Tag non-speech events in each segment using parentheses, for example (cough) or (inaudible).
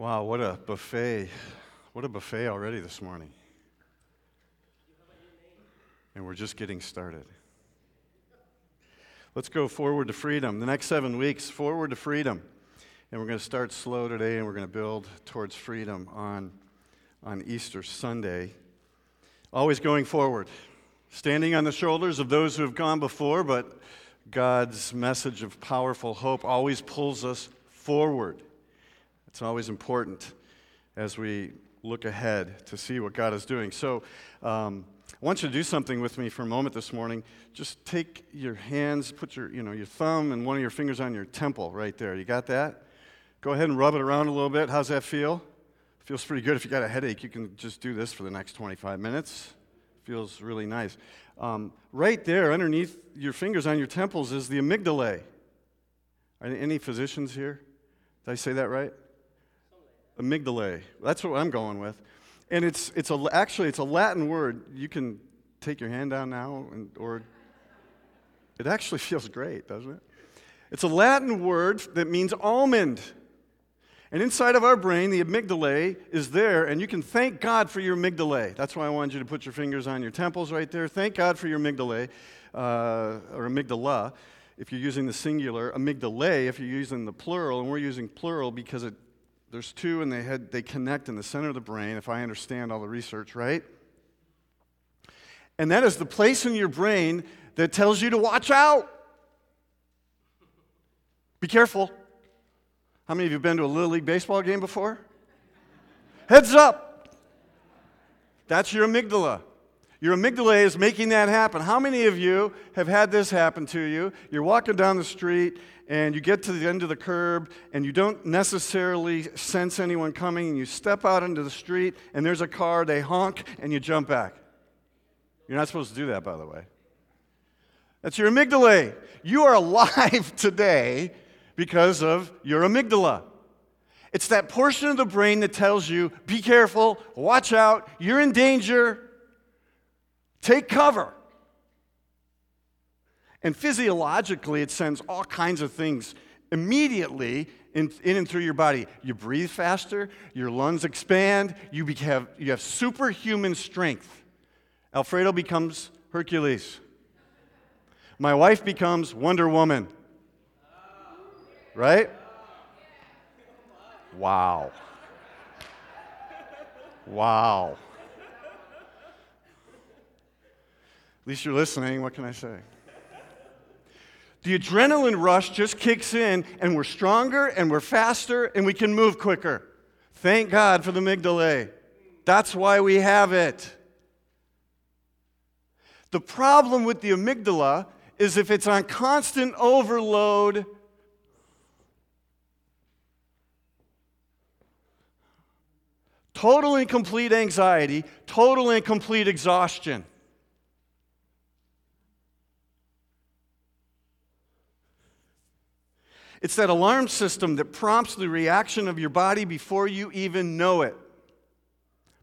Wow, what a buffet. What a buffet already this morning. And we're just getting started. Let's go forward to freedom. The next seven weeks, forward to freedom. And we're going to start slow today and we're going to build towards freedom on, on Easter Sunday. Always going forward, standing on the shoulders of those who have gone before, but God's message of powerful hope always pulls us forward. It's always important as we look ahead to see what God is doing. So, um, I want you to do something with me for a moment this morning. Just take your hands, put your, you know, your thumb and one of your fingers on your temple right there. You got that? Go ahead and rub it around a little bit. How's that feel? Feels pretty good. If you got a headache, you can just do this for the next 25 minutes. Feels really nice. Um, right there, underneath your fingers on your temples, is the amygdala. Are there any physicians here? Did I say that right? Amygdala. That's what I'm going with. And it's, it's a, actually, it's a Latin word. You can take your hand down now, and, or it actually (laughs) feels great, doesn't it? It's a Latin word that means almond. And inside of our brain, the amygdala is there, and you can thank God for your amygdala. That's why I wanted you to put your fingers on your temples right there. Thank God for your amygdala, uh, or amygdala, if you're using the singular, amygdala if you're using the plural, and we're using plural because it there's two, and they, had, they connect in the center of the brain, if I understand all the research right. And that is the place in your brain that tells you to watch out. Be careful. How many of you have been to a Little League baseball game before? Heads up. That's your amygdala. Your amygdala is making that happen. How many of you have had this happen to you? You're walking down the street and you get to the end of the curb and you don't necessarily sense anyone coming and you step out into the street and there's a car, they honk, and you jump back. You're not supposed to do that, by the way. That's your amygdala. You are alive (laughs) today because of your amygdala. It's that portion of the brain that tells you, be careful, watch out, you're in danger, take cover. And physiologically, it sends all kinds of things immediately in, in, and through your body. You breathe faster, your lungs expand, you, have, you have superhuman strength. Alfredo becomes Hercules. My wife becomes Wonder Woman. Right? Wow. Wow. At least you're listening. What can I say? The adrenaline rush just kicks in, and we're stronger and we're faster and we can move quicker. Thank God for the amygdala. That's why we have it. The problem with the amygdala is if it's on constant overload, total and complete anxiety, total and complete exhaustion. It's that alarm system that prompts the reaction of your body before you even know it.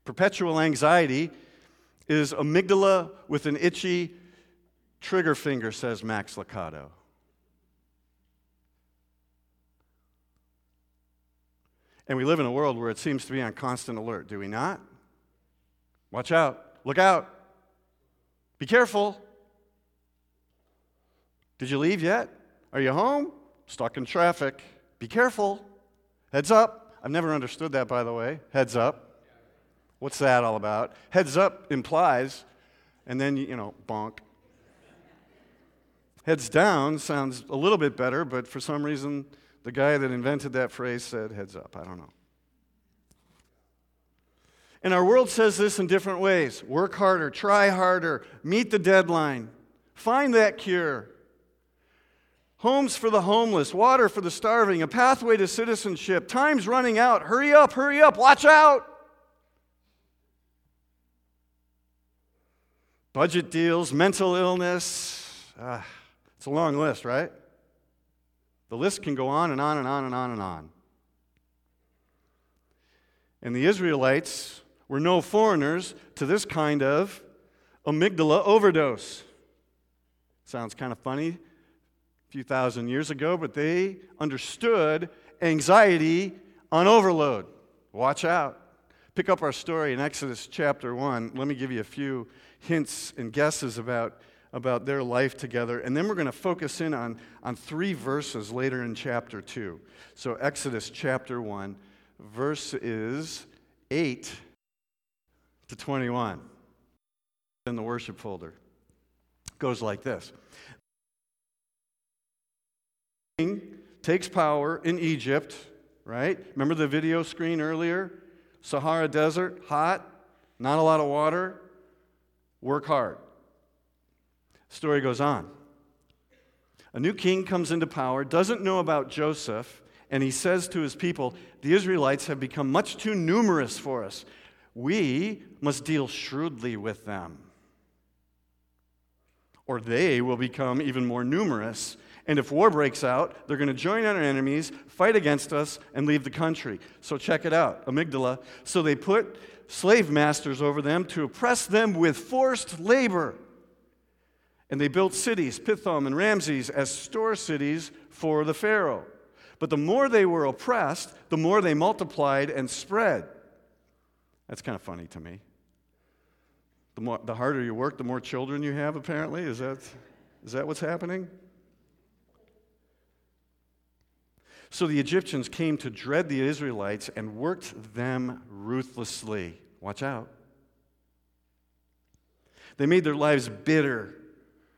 Perpetual anxiety is amygdala with an itchy trigger finger, says Max Lucado. And we live in a world where it seems to be on constant alert, do we not? Watch out. Look out. Be careful. Did you leave yet? Are you home? Stuck in traffic. Be careful. Heads up. I've never understood that, by the way. Heads up. What's that all about? Heads up implies, and then, you know, bonk. Heads down sounds a little bit better, but for some reason, the guy that invented that phrase said heads up. I don't know. And our world says this in different ways work harder, try harder, meet the deadline, find that cure, homes for the homeless, water for the starving, a pathway to citizenship. Time's running out. Hurry up, hurry up, watch out. Budget deals, mental illness. Ah, it's a long list, right? The list can go on and on and on and on and on. And the Israelites were no foreigners to this kind of amygdala overdose. Sounds kind of funny few thousand years ago, but they understood anxiety on overload. Watch out. Pick up our story in Exodus chapter 1. Let me give you a few hints and guesses about, about their life together. And then we're going to focus in on, on three verses later in chapter 2. So, Exodus chapter 1, verses 8 to 21 in the worship folder. goes like this takes power in Egypt, right? Remember the video screen earlier? Sahara Desert, hot, not a lot of water, work hard. Story goes on. A new king comes into power, doesn't know about Joseph, and he says to his people, The Israelites have become much too numerous for us. We must deal shrewdly with them, or they will become even more numerous and if war breaks out, they're going to join our enemies, fight against us, and leave the country. So check it out amygdala. So they put slave masters over them to oppress them with forced labor. And they built cities, Pithom and Ramses, as store cities for the Pharaoh. But the more they were oppressed, the more they multiplied and spread. That's kind of funny to me. The, more, the harder you work, the more children you have, apparently. Is that, is that what's happening? So the Egyptians came to dread the Israelites and worked them ruthlessly. Watch out. They made their lives bitter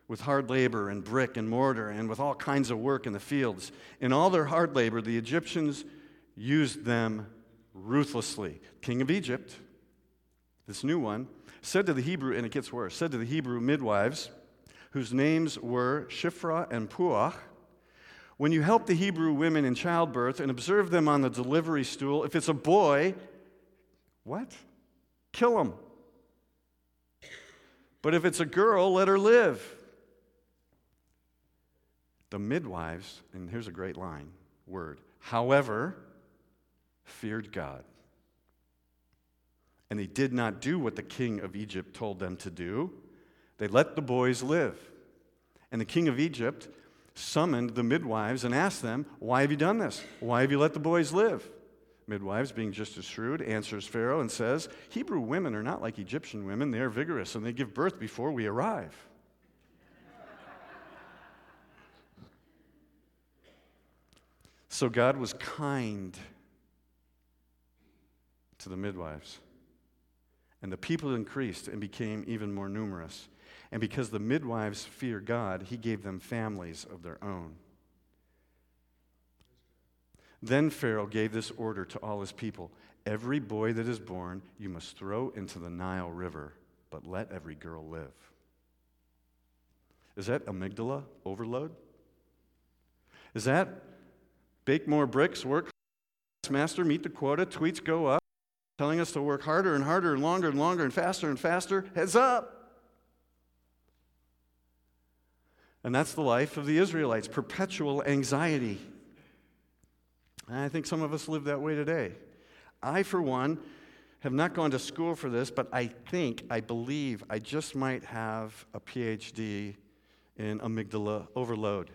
with hard labor and brick and mortar and with all kinds of work in the fields. In all their hard labor, the Egyptians used them ruthlessly. King of Egypt, this new one, said to the Hebrew, and it gets worse, said to the Hebrew midwives, whose names were Shiphrah and Puah, when you help the Hebrew women in childbirth and observe them on the delivery stool, if it's a boy, what? Kill him. But if it's a girl, let her live. The midwives, and here's a great line, word, however, feared God. And they did not do what the king of Egypt told them to do. They let the boys live. And the king of Egypt summoned the midwives and asked them, Why have you done this? Why have you let the boys live? Midwives, being just as shrewd, answers Pharaoh and says, Hebrew women are not like Egyptian women. They are vigorous and they give birth before we arrive. so God was kind to the midwives. And the people increased and became even more numerous. And because the midwives fear God, he gave them families of their own. Then Pharaoh gave this order to all his people Every boy that is born you must throw into the Nile River, but let every girl live. Is that amygdala overload? Is that bake more bricks, work master, meet the quota, tweets go up, telling us to work harder and harder and longer and longer and faster and faster? Heads up. And that's the life of the Israelites perpetual anxiety. And I think some of us live that way today. I, for one, have not gone to school for this, but I think, I believe, I just might have a PhD in amygdala overload.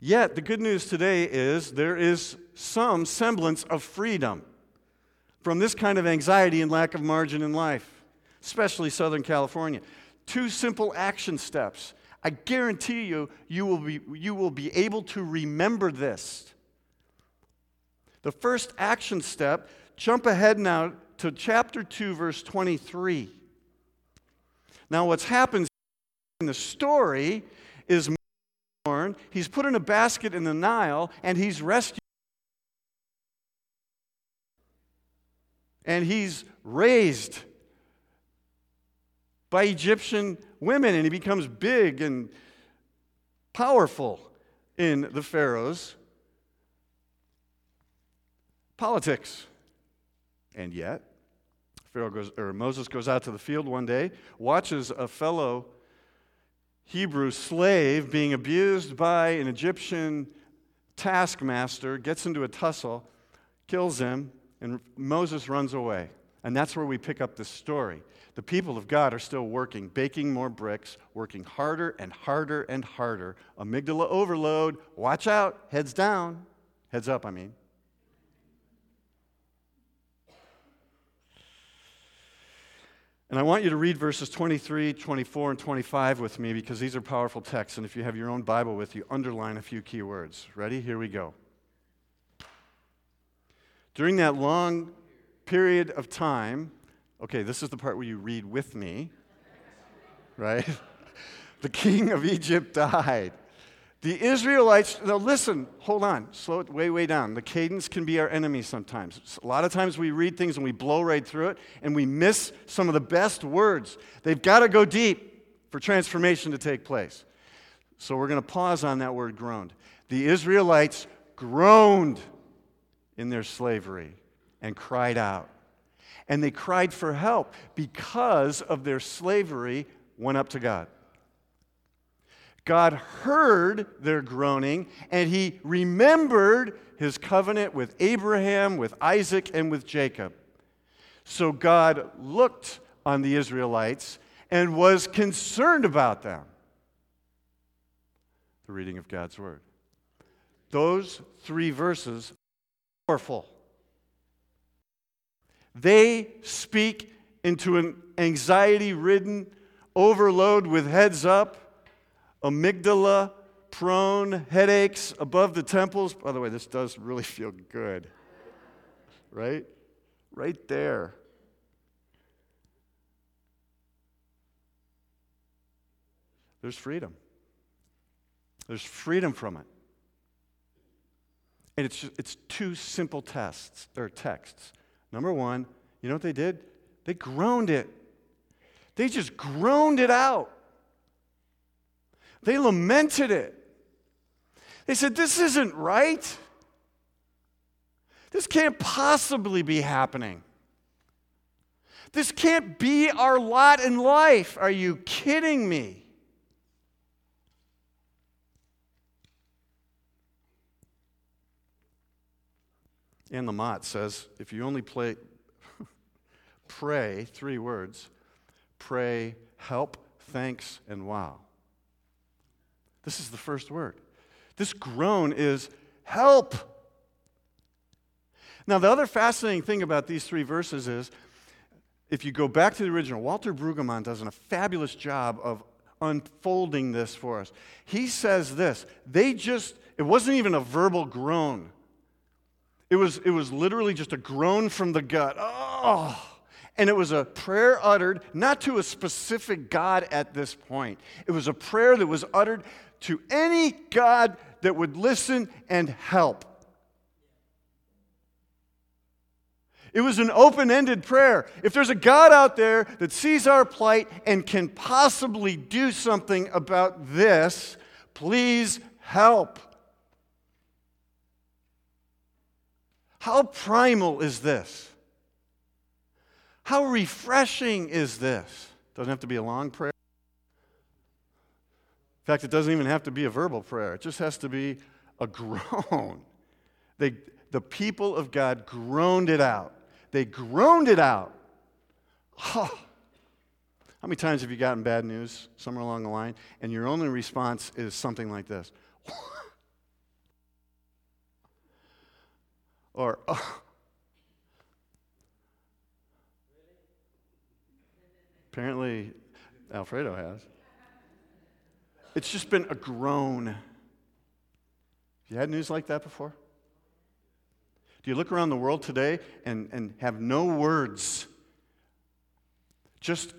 Yet, the good news today is there is some semblance of freedom from this kind of anxiety and lack of margin in life, especially Southern California. Two simple action steps. I guarantee you, you will be, you will be able to remember this. The first action step, jump ahead now to chapter 2, verse 23. Now, what's happened in the story is born, he's put in a basket in the Nile, and he's rescued. And he's raised by Egyptian women, and he becomes big and powerful in the Pharaoh's politics. And yet, Pharaoh goes, or Moses goes out to the field one day, watches a fellow Hebrew slave being abused by an Egyptian taskmaster, gets into a tussle, kills him, and Moses runs away. And that's where we pick up the story. The people of God are still working, baking more bricks, working harder and harder and harder. Amygdala overload, watch out, heads down, heads up, I mean. And I want you to read verses 23, 24, and 25 with me because these are powerful texts. And if you have your own Bible with you, underline a few key words. Ready? Here we go. During that long period of time, okay, this is the part where you read with me, right? (laughs) the king of Egypt died. The Israelites, now listen, hold on, slow it way, way down. The cadence can be our enemy sometimes. A lot of times we read things and we blow right through it and we miss some of the best words. They've got to go deep for transformation to take place. So we're going to pause on that word groaned. The Israelites groaned in their slavery and cried out. And they cried for help because of their slavery, went up to God. God heard their groaning and he remembered his covenant with Abraham, with Isaac, and with Jacob. So God looked on the Israelites and was concerned about them. The reading of God's word. Those three verses are powerful. They speak into an anxiety ridden overload with heads up, amygdala prone, headaches above the temples. By the way, this does really (laughs) feel good, right? Right there. There's freedom. There's freedom from it. And it's, it's two simple tests or texts. Number one, you know what they did? They groaned it. They just groaned it out. They lamented it. They said, This isn't right. This can't possibly be happening. This can't be our lot in life. Are you kidding me? Anne Lamott says if you only play, (laughs) pray, three words, pray, help, thanks, and wow. This is the first word. This groan is help. Now, the other fascinating thing about these three verses is if you go back to the original, Walter Brueggemann does a fabulous job of unfolding this for us. He says this they just, it wasn't even a verbal groan. It was, it was literally just a groan from the gut. Oh! And it was a prayer uttered not to a specific God at this point. It was a prayer that was uttered to any God that would listen and help. It was an open ended prayer. If there's a God out there that sees our plight and can possibly do something about this, please help. How primal is this? How refreshing is this? Doesn't have to be a long prayer. In fact, it doesn't even have to be a verbal prayer, it just has to be a groan. (laughs) They, the people of God groaned it out. They groaned it out. Oh. (sighs) How many times have you gotten bad news somewhere along the line and your only response is something like this? Or, oh. Apparently, Alfredo has. It's just been a groan. Have you had news like that before? Do you look around the world today and, and have no words? Just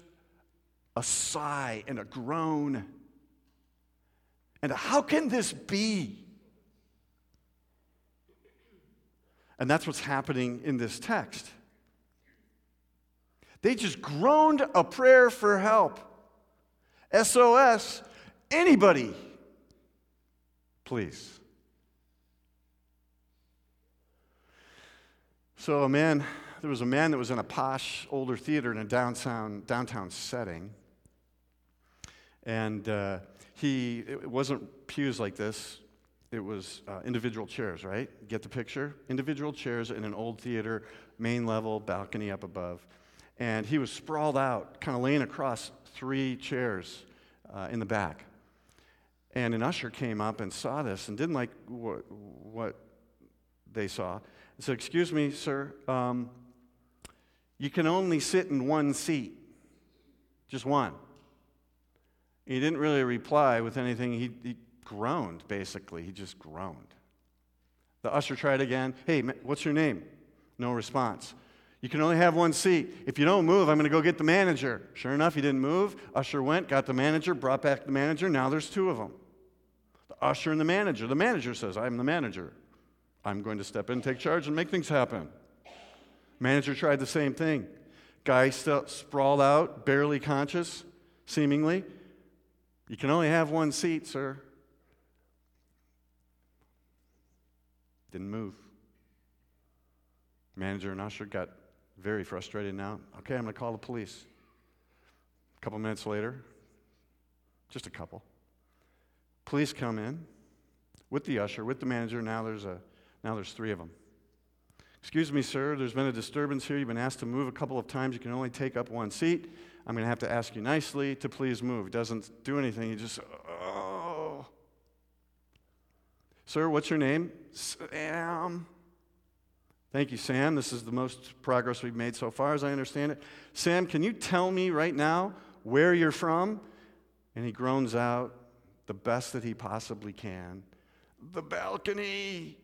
a sigh and a groan. And how can this be? And that's what's happening in this text. They just groaned a prayer for help. SOS, anybody, please. So, a man, there was a man that was in a posh older theater in a downtown, downtown setting. And uh, he, it wasn't pews like this, it was uh, individual chairs, right? Get the picture? Individual chairs in an old theater, main level, balcony up above. And he was sprawled out, kind of laying across three chairs uh, in the back. And an usher came up and saw this and didn't like what, what they saw. So, Excuse me, sir, um, you can only sit in one seat. Just one. He didn't really reply with anything. He, he groaned, basically. He just groaned. The usher tried again. Hey, what's your name? No response. You can only have one seat. If you don't move, I'm going to go get the manager. Sure enough, he didn't move. Usher went, got the manager, brought back the manager. Now there's two of them the usher and the manager. The manager says, I'm the manager. I'm going to step in, take charge, and make things happen. Manager tried the same thing. Guy still sprawled out, barely conscious, seemingly. You can only have one seat, sir. Didn't move. Manager and usher got very frustrated now. Okay, I'm going to call the police. A couple minutes later, just a couple, police come in with the usher, with the manager. Now there's, a, now there's three of them. Excuse me, sir, there's been a disturbance here. You've been asked to move a couple of times. You can only take up one seat. I'm going to have to ask you nicely to please move. Doesn't do anything. He just, oh. Sir, what's your name? Sam. Thank you, Sam. This is the most progress we've made so far, as I understand it. Sam, can you tell me right now where you're from? And he groans out the best that he possibly can the balcony.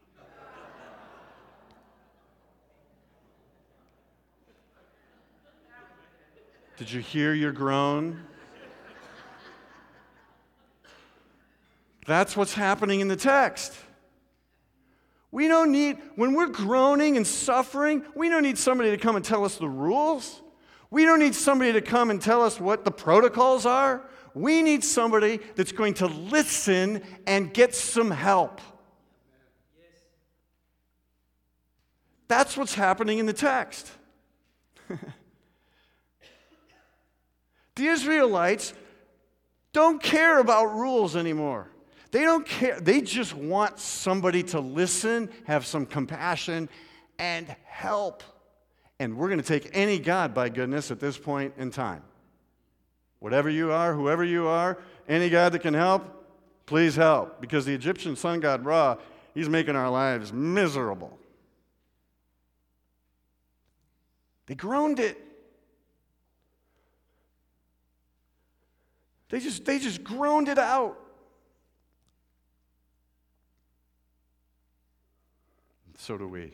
Did you hear your groan? That's what's happening in the text. We don't need, when we're groaning and suffering, we don't need somebody to come and tell us the rules. We don't need somebody to come and tell us what the protocols are. We need somebody that's going to listen and get some help. That's what's happening in the text. (laughs) the Israelites don't care about rules anymore. They don't care. They just want somebody to listen, have some compassion, and help. And we're going to take any God, by goodness, at this point in time. Whatever you are, whoever you are, any God that can help, please help. Because the Egyptian sun god Ra, he's making our lives miserable. They groaned it. They just, they just groaned it out. So do we.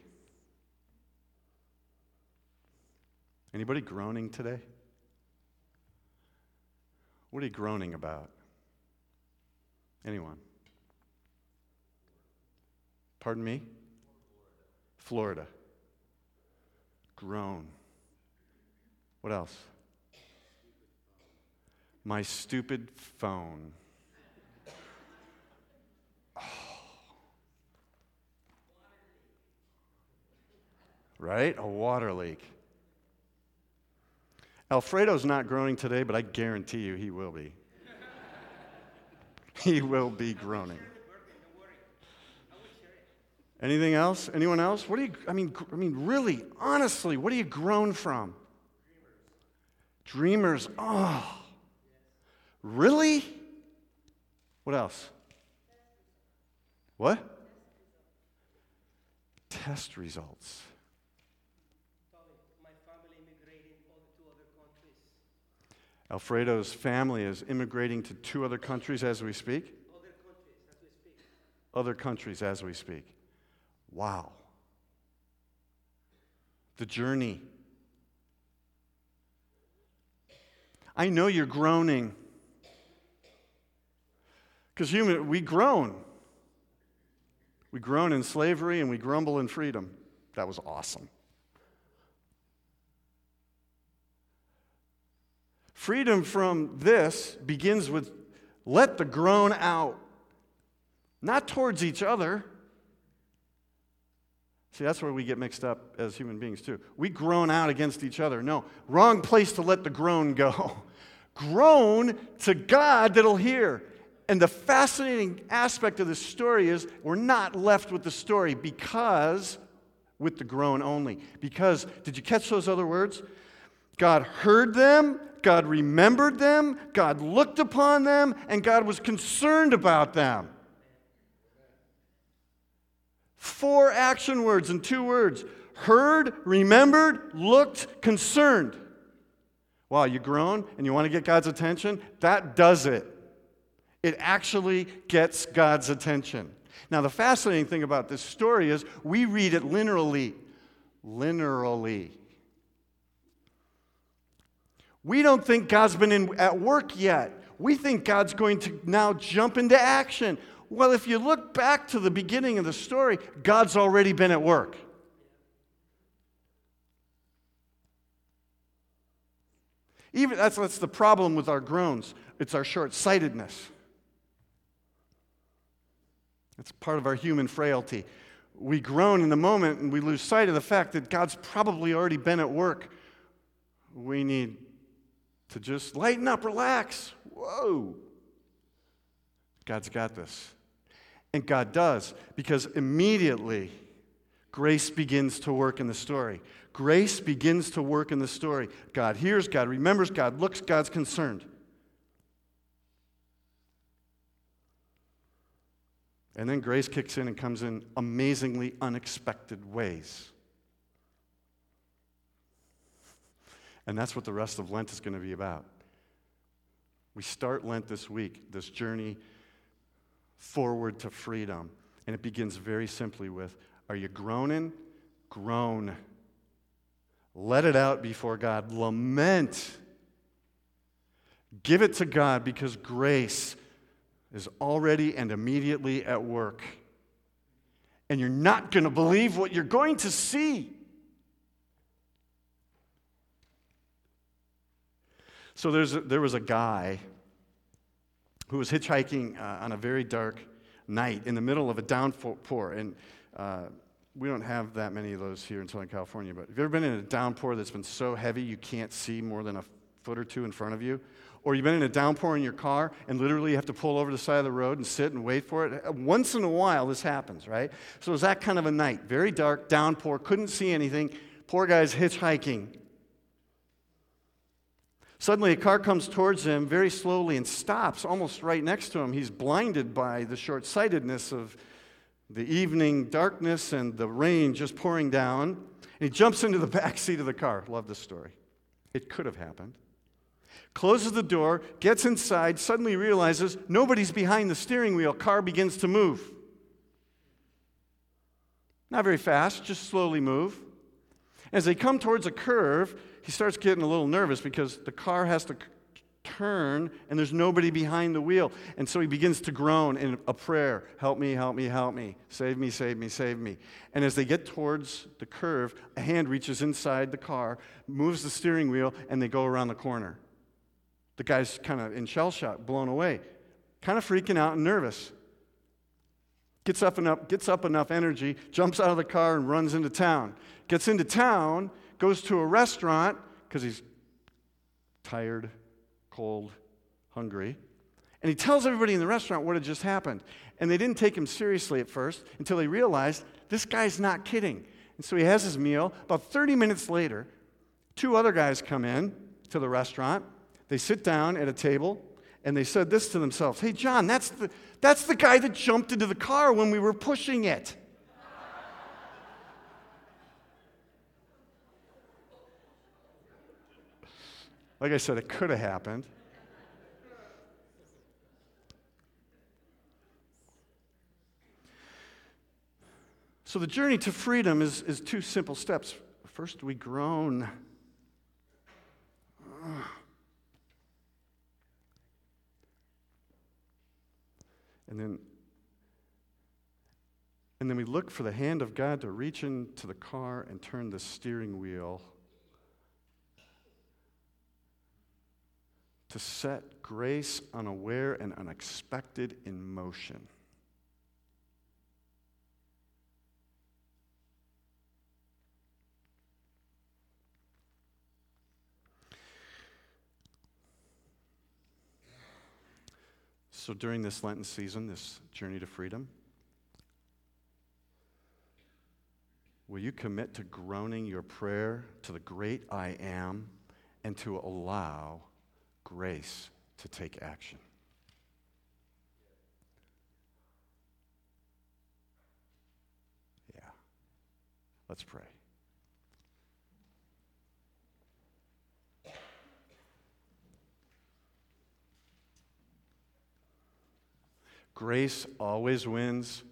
Anybody groaning today? What are you groaning about? Anyone? Pardon me? Florida. Groan. What else? My stupid phone. Right? A water leak. Alfredo's not groaning today, but I guarantee you he will be. (laughs) he will be groaning. Anything else? Anyone else? What do you, I mean, I mean, really, honestly, what do you groan from? Dreamers. Oh, really? What else? What? Test results. Alfredo's family is immigrating to two other countries as we speak. Other countries as we speak. Other countries as we speak. Wow. The journey. I know you're groaning. Because human, we groan. We groan in slavery and we grumble in freedom. That was awesome. Freedom from this begins with let the groan out, not towards each other. See, that's where we get mixed up as human beings, too. We groan out against each other. No, wrong place to let the groan go. (laughs) groan to God that'll hear. And the fascinating aspect of this story is we're not left with the story because, with the groan only. Because, did you catch those other words? God heard them, God remembered them, God looked upon them, and God was concerned about them. Four action words in two words heard, remembered, looked, concerned. Wow, you groan and you want to get God's attention? That does it. It actually gets God's attention. Now, the fascinating thing about this story is we read it literally. Literally. We don't think God's been in, at work yet. We think God's going to now jump into action. Well, if you look back to the beginning of the story, God's already been at work. Even that's, that's the problem with our groans. It's our short sightedness. It's part of our human frailty. We groan in the moment and we lose sight of the fact that God's probably already been at work. We need to just lighten up, relax. Whoa. God's got this. And God does, because immediately grace begins to work in the story. Grace begins to work in the story. God hears, God remembers, God looks, God's concerned. And then grace kicks in and comes in amazingly unexpected ways. And that's what the rest of Lent is going to be about. We start Lent this week, this journey forward to freedom. And it begins very simply with Are you groaning? Groan. Let it out before God. Lament. Give it to God because grace is already and immediately at work. And you're not going to believe what you're going to see. So there's there was a guy who was hitchhiking uh, on a very dark night in the middle of a downpour. And uh, we don't have that many of those here in Southern California, but have you ever been in a downpour that's been so heavy you can't see more than a foot or two in front of you? Or you've been in a downpour in your car and literally you have to pull over to the side of the road and sit and wait for it? Once in a while, this happens, right? So it was that kind of a night. Very dark, downpour, couldn't see anything. Poor guy's hitchhiking. Suddenly, a car comes towards him very slowly and stops almost right next to him. He's blinded by the short sightedness of the evening darkness and the rain just pouring down. And he jumps into the (laughs) back seat of the car. Love this story. It could have happened. Closes the door, gets inside, suddenly realizes nobody's behind the steering wheel. Car begins to move. Not very fast, just slowly move. As they come towards a curve, he starts getting a little nervous because the car has to turn and there's nobody behind the wheel. And so he begins to groan in a prayer Help me, help me, help me. Save me, save me, save me. And as they get towards the curve, a hand reaches inside the car, moves the steering wheel, and they go around the corner. The guy's kind of in shell shock, blown away, kind of freaking out and nervous. Gets up, enough, gets up enough energy, jumps out of the car, and runs into town. Gets into town goes to a restaurant because he's tired, cold, hungry. And he tells everybody in the restaurant what had just happened. And they didn't take him seriously at first until they realized this guy's not kidding. And so he has his meal. About 30 minutes later, two other guys come in to the restaurant. They sit down at a table and they said this to themselves Hey, John, that's the, that's the guy that jumped into the car when we were pushing it. Like I said, it could have happened. So the journey to freedom is, is two simple steps. First, we groan. And then, and then we look for the hand of God to reach into the car and turn the steering wheel to set grace unaware and unexpected in motion. So during this Lenten season, this journey to freedom, will you commit to groaning your prayer to the great I am and to allow grace to take action. Yeah. Let's pray. Grace always wins.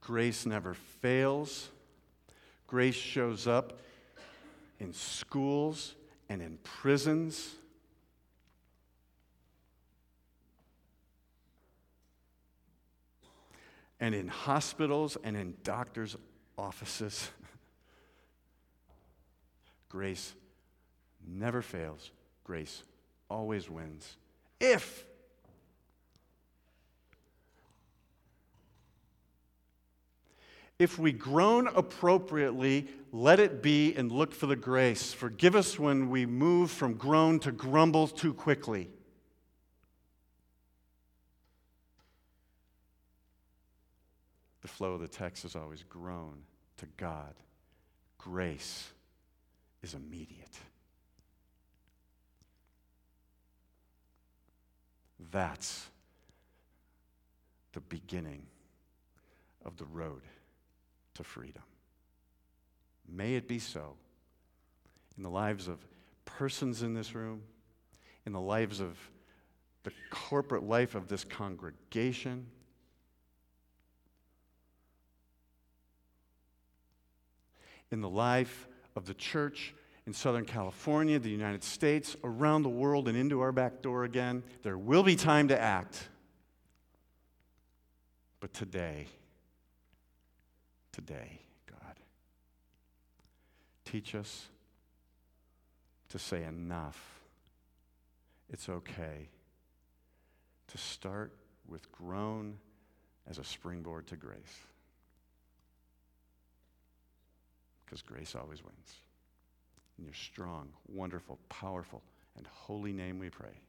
Grace never fails. Grace shows up in schools and in prisons And in hospitals and in doctors' offices. (laughs) Grace never fails. Grace always wins. If If we groan appropriately, let it be and look for the grace. Forgive us when we move from groan to grumble too quickly. The flow of the text is always groan to God. Grace is immediate. That's the beginning of the road to freedom. May it be so in the lives of persons in this room, in the lives of the corporate life of this congregation. In the life of the church in Southern California, the United States, around the world, and into our back door again. There will be time to act. But today, today, God, teach us to say enough. It's okay to start with groan as a springboard to grace. Because grace always wins. In your strong, wonderful, powerful, and holy name we pray.